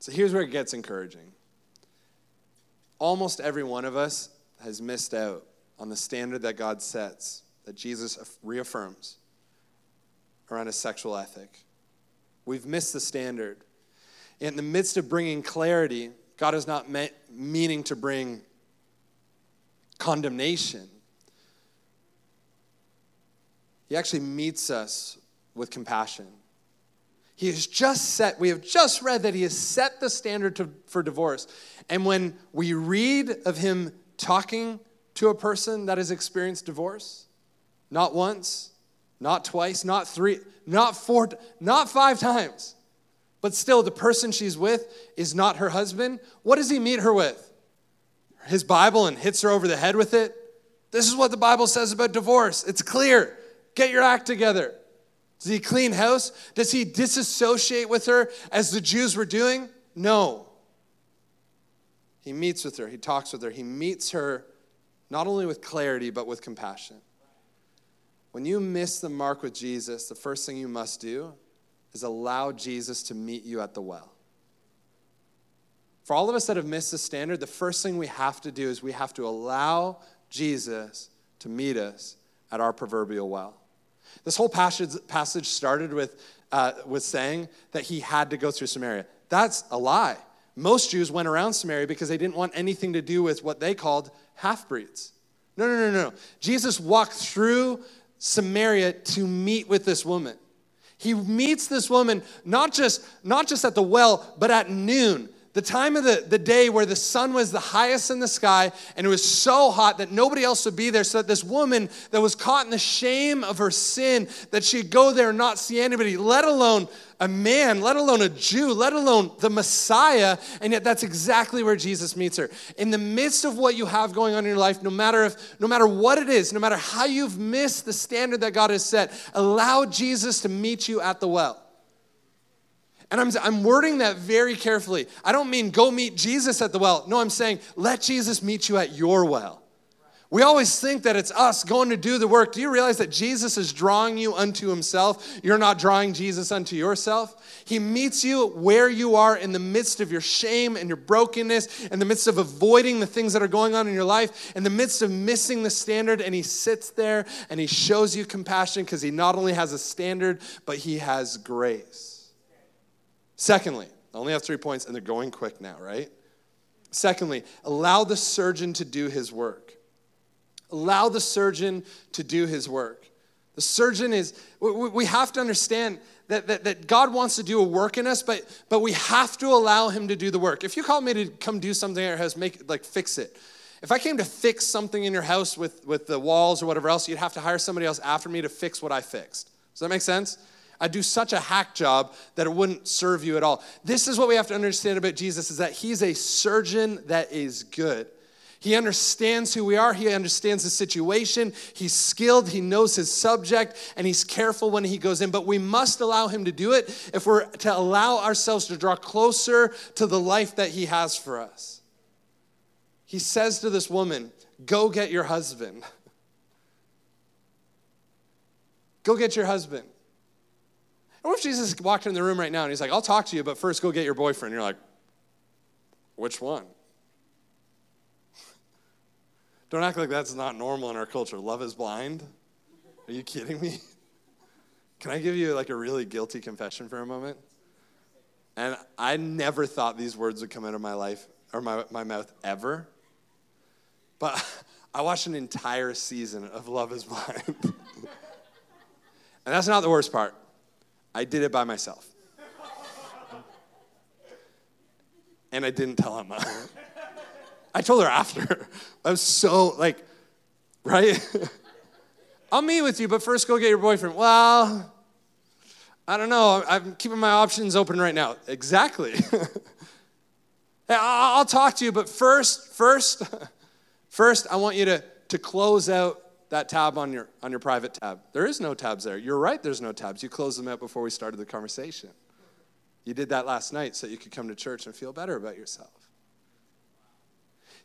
So here's where it gets encouraging. Almost every one of us has missed out on the standard that God sets, that Jesus reaffirms around a sexual ethic. We've missed the standard. In the midst of bringing clarity, God is not me- meaning to bring condemnation. He actually meets us with compassion. He has just set, we have just read that he has set the standard to, for divorce. And when we read of him talking to a person that has experienced divorce, not once, not twice, not three, not four, not five times, but still the person she's with is not her husband, what does he meet her with? His Bible and hits her over the head with it? This is what the Bible says about divorce. It's clear. Get your act together. Does he clean house? Does he disassociate with her as the Jews were doing? No. He meets with her, he talks with her, he meets her not only with clarity, but with compassion. When you miss the mark with Jesus, the first thing you must do is allow Jesus to meet you at the well. For all of us that have missed the standard, the first thing we have to do is we have to allow Jesus to meet us at our proverbial well. This whole passage, passage started with, uh, with saying that he had to go through Samaria. That's a lie. Most Jews went around Samaria because they didn't want anything to do with what they called half breeds. No, no, no, no. Jesus walked through Samaria to meet with this woman. He meets this woman not just, not just at the well, but at noon the time of the, the day where the sun was the highest in the sky and it was so hot that nobody else would be there, so that this woman that was caught in the shame of her sin, that she'd go there and not see anybody, let alone a man, let alone a Jew, let alone the Messiah. And yet that's exactly where Jesus meets her. In the midst of what you have going on in your life, no matter if, no matter what it is, no matter how you've missed the standard that God has set, allow Jesus to meet you at the well. And I'm, I'm wording that very carefully. I don't mean go meet Jesus at the well. No, I'm saying let Jesus meet you at your well. We always think that it's us going to do the work. Do you realize that Jesus is drawing you unto himself? You're not drawing Jesus unto yourself. He meets you where you are in the midst of your shame and your brokenness, in the midst of avoiding the things that are going on in your life, in the midst of missing the standard, and he sits there and he shows you compassion because he not only has a standard, but he has grace. Secondly, I only have three points and they're going quick now, right? Secondly, allow the surgeon to do his work. Allow the surgeon to do his work. The surgeon is, we have to understand that, that, that God wants to do a work in us, but, but we have to allow him to do the work. If you call me to come do something in your house, make like fix it. If I came to fix something in your house with, with the walls or whatever else, you'd have to hire somebody else after me to fix what I fixed. Does that make sense? I'd do such a hack job that it wouldn't serve you at all. This is what we have to understand about Jesus is that he's a surgeon that is good. He understands who we are. He understands the situation. He's skilled. He knows his subject, and he's careful when he goes in. But we must allow him to do it if we're to allow ourselves to draw closer to the life that he has for us. He says to this woman, Go get your husband. [LAUGHS] Go get your husband. What if Jesus walked in the room right now and he's like, I'll talk to you, but first go get your boyfriend? And You're like, which one? [LAUGHS] Don't act like that's not normal in our culture. Love is blind? Are you kidding me? [LAUGHS] Can I give you like a really guilty confession for a moment? And I never thought these words would come out of my life or my, my mouth ever. But [LAUGHS] I watched an entire season of Love is Blind. and that's not the worst part. I did it by myself. and I didn't tell Emma. [LAUGHS] I told her after. I was so like, right? [LAUGHS] I'll meet with you, but first go get your boyfriend. Well, I don't know. I'm keeping my options open right now. Exactly. [LAUGHS] I'll talk to you, but first, first, first, I want you to, to close out that tab on your on your private tab. There is no tabs there. You're right, there's no tabs. You closed them out before we started the conversation. You did that last night so you could come to church and feel better about yourself.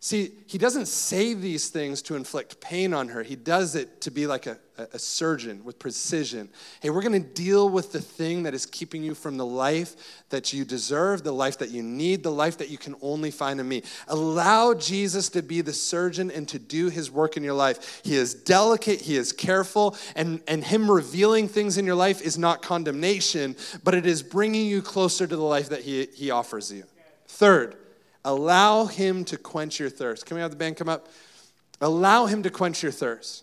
See, he doesn't say these things to inflict pain on her. He does it to be like a, a surgeon with precision. Hey, we're going to deal with the thing that is keeping you from the life that you deserve, the life that you need, the life that you can only find in me. Allow Jesus to be the surgeon and to do his work in your life. He is delicate, he is careful, and, and him revealing things in your life is not condemnation, but it is bringing you closer to the life that he, he offers you. Third, Allow him to quench your thirst. Can we have the band come up? Allow him to quench your thirst.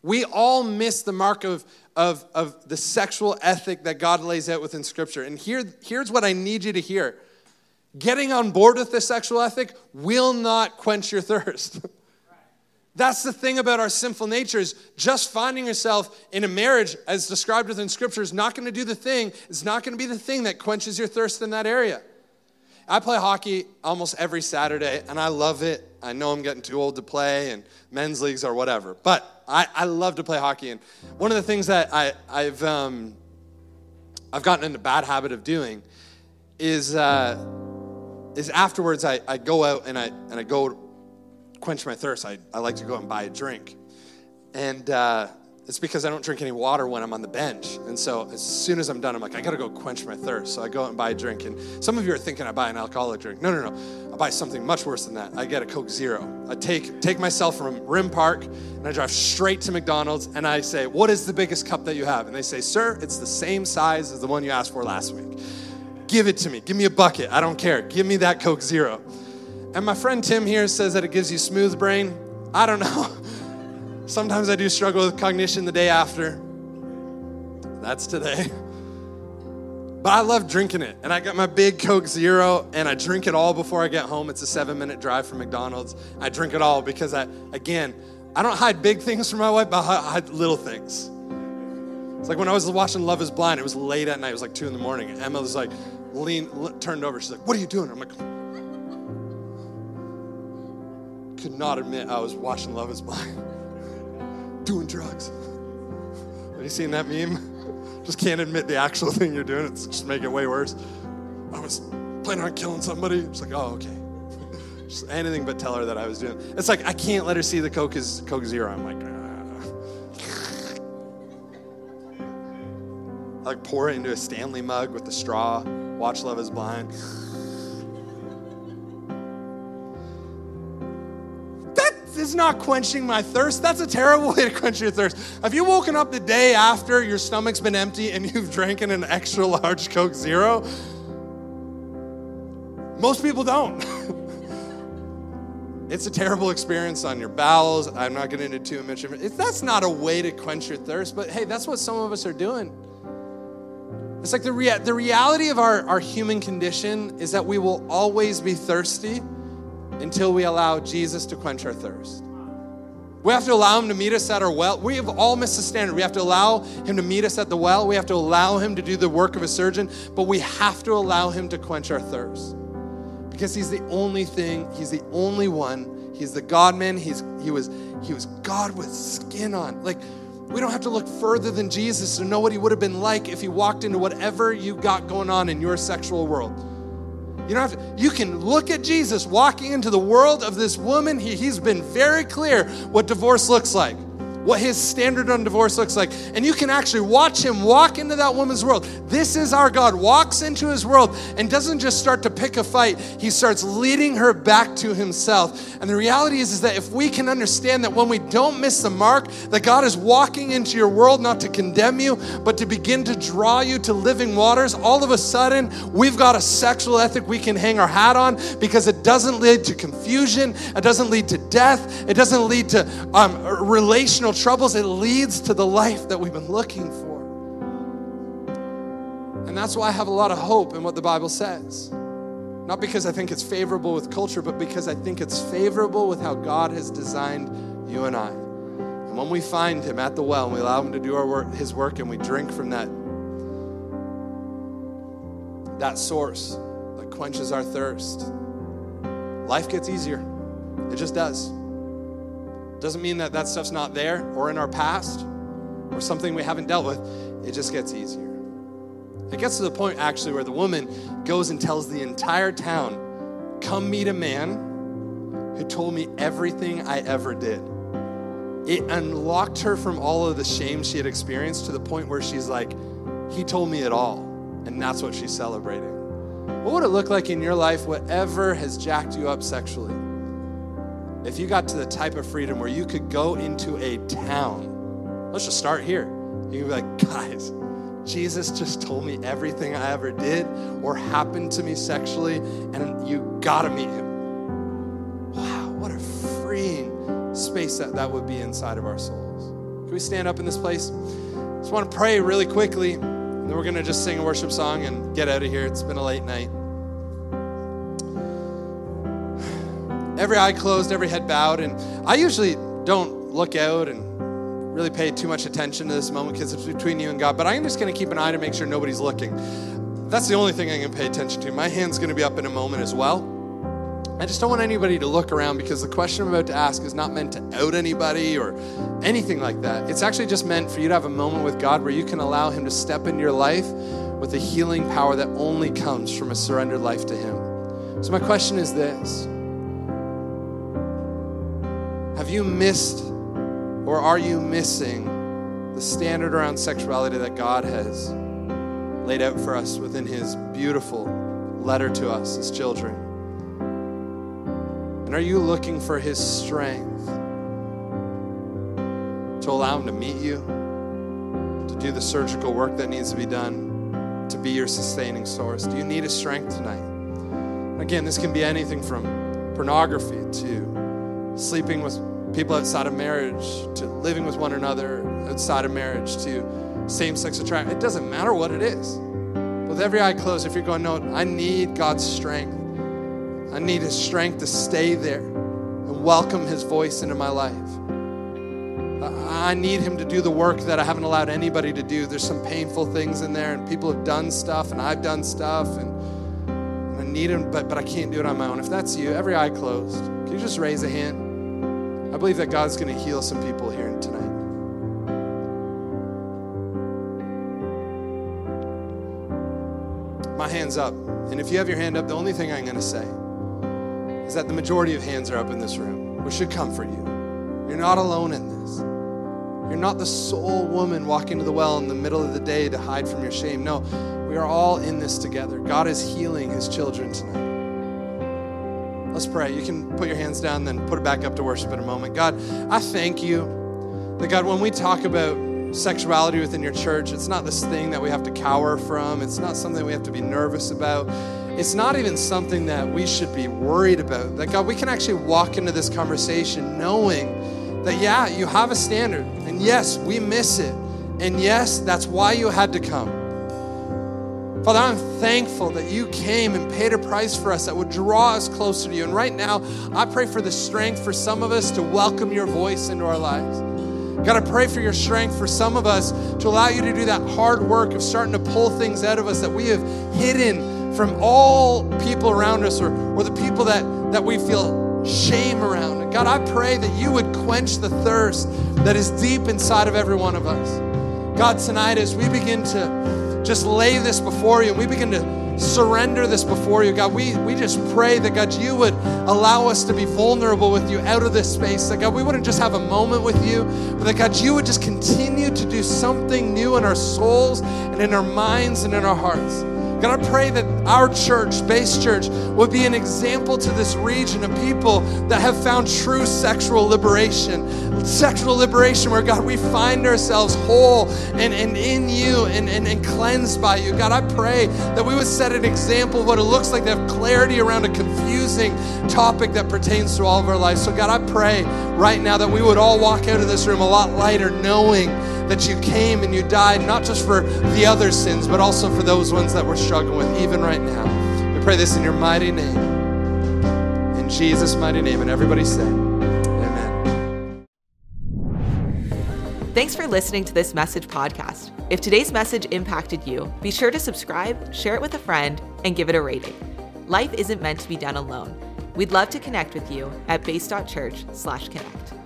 We all miss the mark of, of, of the sexual ethic that God lays out within Scripture. And here, here's what I need you to hear getting on board with the sexual ethic will not quench your thirst. [LAUGHS] That's the thing about our sinful nature is just finding yourself in a marriage as described within scripture is not going to do the thing. It's not going to be the thing that quenches your thirst in that area. I play hockey almost every Saturday, and I love it. I know I'm getting too old to play and men's leagues or whatever, but I, I love to play hockey. And one of the things that I, I've, um, I've gotten into bad habit of doing is, uh, is afterwards I, I go out and I, and I go quench my thirst. I, I like to go and buy a drink. And uh, it's because I don't drink any water when I'm on the bench. And so as soon as I'm done, I'm like, I gotta go quench my thirst. So I go out and buy a drink. And some of you are thinking I buy an alcoholic drink. No, no, no. I buy something much worse than that. I get a Coke Zero. I take, take myself from Rim Park and I drive straight to McDonald's and I say, What is the biggest cup that you have? And they say, Sir, it's the same size as the one you asked for last week. Give it to me. Give me a bucket. I don't care. Give me that Coke Zero. And my friend Tim here says that it gives you smooth brain. I don't [LAUGHS] know. Sometimes I do struggle with cognition the day after. That's today. But I love drinking it. And I got my big Coke Zero and I drink it all before I get home. It's a seven minute drive from McDonald's. I drink it all because I, again, I don't hide big things from my wife, but I hide little things. It's like when I was watching Love is Blind, it was late at night, it was like two in the morning. And Emma was like, lean, turned over. She's like, What are you doing? I'm like, could not admit I was watching Love is Blind [LAUGHS] doing drugs. Have you seen that meme? [LAUGHS] Just can't admit the actual [LAUGHS] thing you're doing. It's just make it way worse. I was planning on killing somebody. It's like, oh, okay. [LAUGHS] just anything but tell her that I was doing. It's like I can't let her see the Coke is Coke Zero. I'm like, ah. I like pour it into a Stanley mug with the straw. Watch Love Is Blind. Is not quenching my thirst. That's a terrible [LAUGHS] way to quench your thirst. Have you woken up the day after your stomach's been empty and [LAUGHS] you've drinking an extra large Coke Zero? Most people don't. [LAUGHS] it's a terrible experience on your bowels. I'm not getting into too much it. That's not a way to quench your thirst, but hey, that's what some of us are doing. It's like the, rea- the reality of our, our human condition is that we will always be thirsty until we allow Jesus to quench our thirst. We have to allow him to meet us at our well. We have all missed the standard. We have to allow him to meet us at the well. We have to allow him to do the work of a surgeon, but we have to allow him to quench our thirst. Because he's the only thing, he's the only one. He's the God man. He's he was he was God with skin on. Like we don't have to look further than Jesus to know what he would have been like if he walked into whatever you got going on in your sexual world. You don't have to, you can look at Jesus walking into the world of this woman. He, he's been very clear what divorce looks like what his standard on divorce looks like. And you can actually watch him walk into that woman's world. This is our God, walks into his world and doesn't just start to pick a fight, he starts leading her back to himself. And the reality is, is that if we can understand that when we don't miss the mark, that God is walking into your world not to condemn you, but to begin to draw you to living waters, all of a sudden we've got a sexual ethic we can hang our hat on because it doesn't lead to confusion, it doesn't lead to death, it doesn't lead to um, relational troubles, it leads to the life that we've been looking for. And that's why I have a lot of hope in what the Bible says. Not because I think it's favorable with culture, but because I think it's favorable with how God has designed you and I. And when we find him at the well and we allow him to do our work, his work and we drink from that, that source that quenches our thirst, life gets easier. It just does. Doesn't mean that that stuff's not there or in our past or something we haven't dealt with. It just gets easier. It gets to the point actually where the woman goes and tells the entire town, Come meet a man who told me everything I ever did. It unlocked her from all of the shame she had experienced to the point where she's like, He told me it all. And that's what she's celebrating. What would it look like in your life, whatever has jacked you up sexually? If you got to the type of freedom where you could go into a town, let's just start here. You could be like, [LAUGHS] guys, Jesus just told me everything I ever did or happened to me sexually, and you gotta meet him. Wow, what a freeing space that, that would be inside of our souls. Can we stand up in this place? Just want to pray really quickly, and then we're gonna just sing a worship song and get out of here. It's been a late night. Every eye closed, every head bowed, and I usually don't look out and really pay too much attention to this moment because it's between you and God, but I'm just going to keep an eye to make sure nobody's looking. That's the only thing I'm going to pay attention to. My hand's going to be up in a moment as well. I just don't want anybody to look around because the question I'm about to ask is not meant to out anybody or anything like that. It's actually just meant for you to have a moment with God where you can allow Him to step into your life with a healing power that only comes from a surrendered life to Him. So, my question is this Have you missed or are you missing the standard around sexuality that God has laid out for us within His beautiful letter to us as children? And are you looking for His strength to allow Him to meet you, to do the surgical work that needs to be done, to be your sustaining source? Do you need His strength tonight? Again, this can be anything from pornography to sleeping with people outside of marriage, to living with one another outside of marriage, to same sex attraction. It doesn't matter what it is. With every eye closed, if you're going, no, I need God's strength. I need His strength to stay there and welcome His voice into my life. I need Him to do the work that I haven't allowed anybody to do. There's some painful things in there, and people have done stuff, and I've done stuff, and, I need Him, but, but I can't do it on my own. If that's you, every eye closed, can you just raise a hand? I believe that God's going to heal some people here tonight. My hand's up. And if you have your hand up, the only thing I'm going to say is that the majority of hands are up in this room, which should comfort you. You're not alone in this. You're not the sole woman walking to the well in the middle of the day to hide from your shame. No, we are all in this together. God is healing his children tonight. Let's pray. You can put your hands down, then put it back up to worship in a moment. God, I thank you that, God, when we talk about sexuality within your church, it's not this thing that we have to cower from, it's not something we have to be nervous about. It's not even something that we should be worried about. That, God, we can actually walk into this conversation knowing that, yeah, you have a standard, and yes, we miss it, and yes, that's why you had to come. Father, I'm thankful that you came and paid a price for us that would draw us closer to you. And right now, I pray for the strength for some of us to welcome your voice into our lives. God, I pray for your strength for some of us to allow you to do that hard work of starting to pull things out of us that we have hidden from all people around us or, or the people that, that we feel shame around. God, I pray that you would quench the thirst that is deep inside of every one of us. God, tonight as we begin to just lay this before you and we begin to surrender this before you, God, we, we just pray that, God, you would allow us to be vulnerable with you out of this space. That, God, we wouldn't just have a moment with you, but that, God, you would just continue to do something new in our souls and in our minds and in our hearts. God, I pray that our church, Base Church, would be an example to this region of people that have found true sexual liberation. Sexual liberation where, God, we find ourselves whole and, and in you and, and, and cleansed by you. God, I pray that we would set an example of what it looks like to have clarity around a confusing topic that pertains to all of our lives. So, God, I pray right now that we would all walk out of this room a lot lighter, knowing that you came and you died not just for the other sins, but also for those ones that we're struggling with, even right now. We pray this in your mighty name. In Jesus' mighty name. And everybody say, Amen. Thanks for listening to this message podcast. If today's message impacted you, be sure to subscribe, share it with a friend, and give it a rating. Life isn't meant to be done alone. We'd love to connect with you at base.church/connect.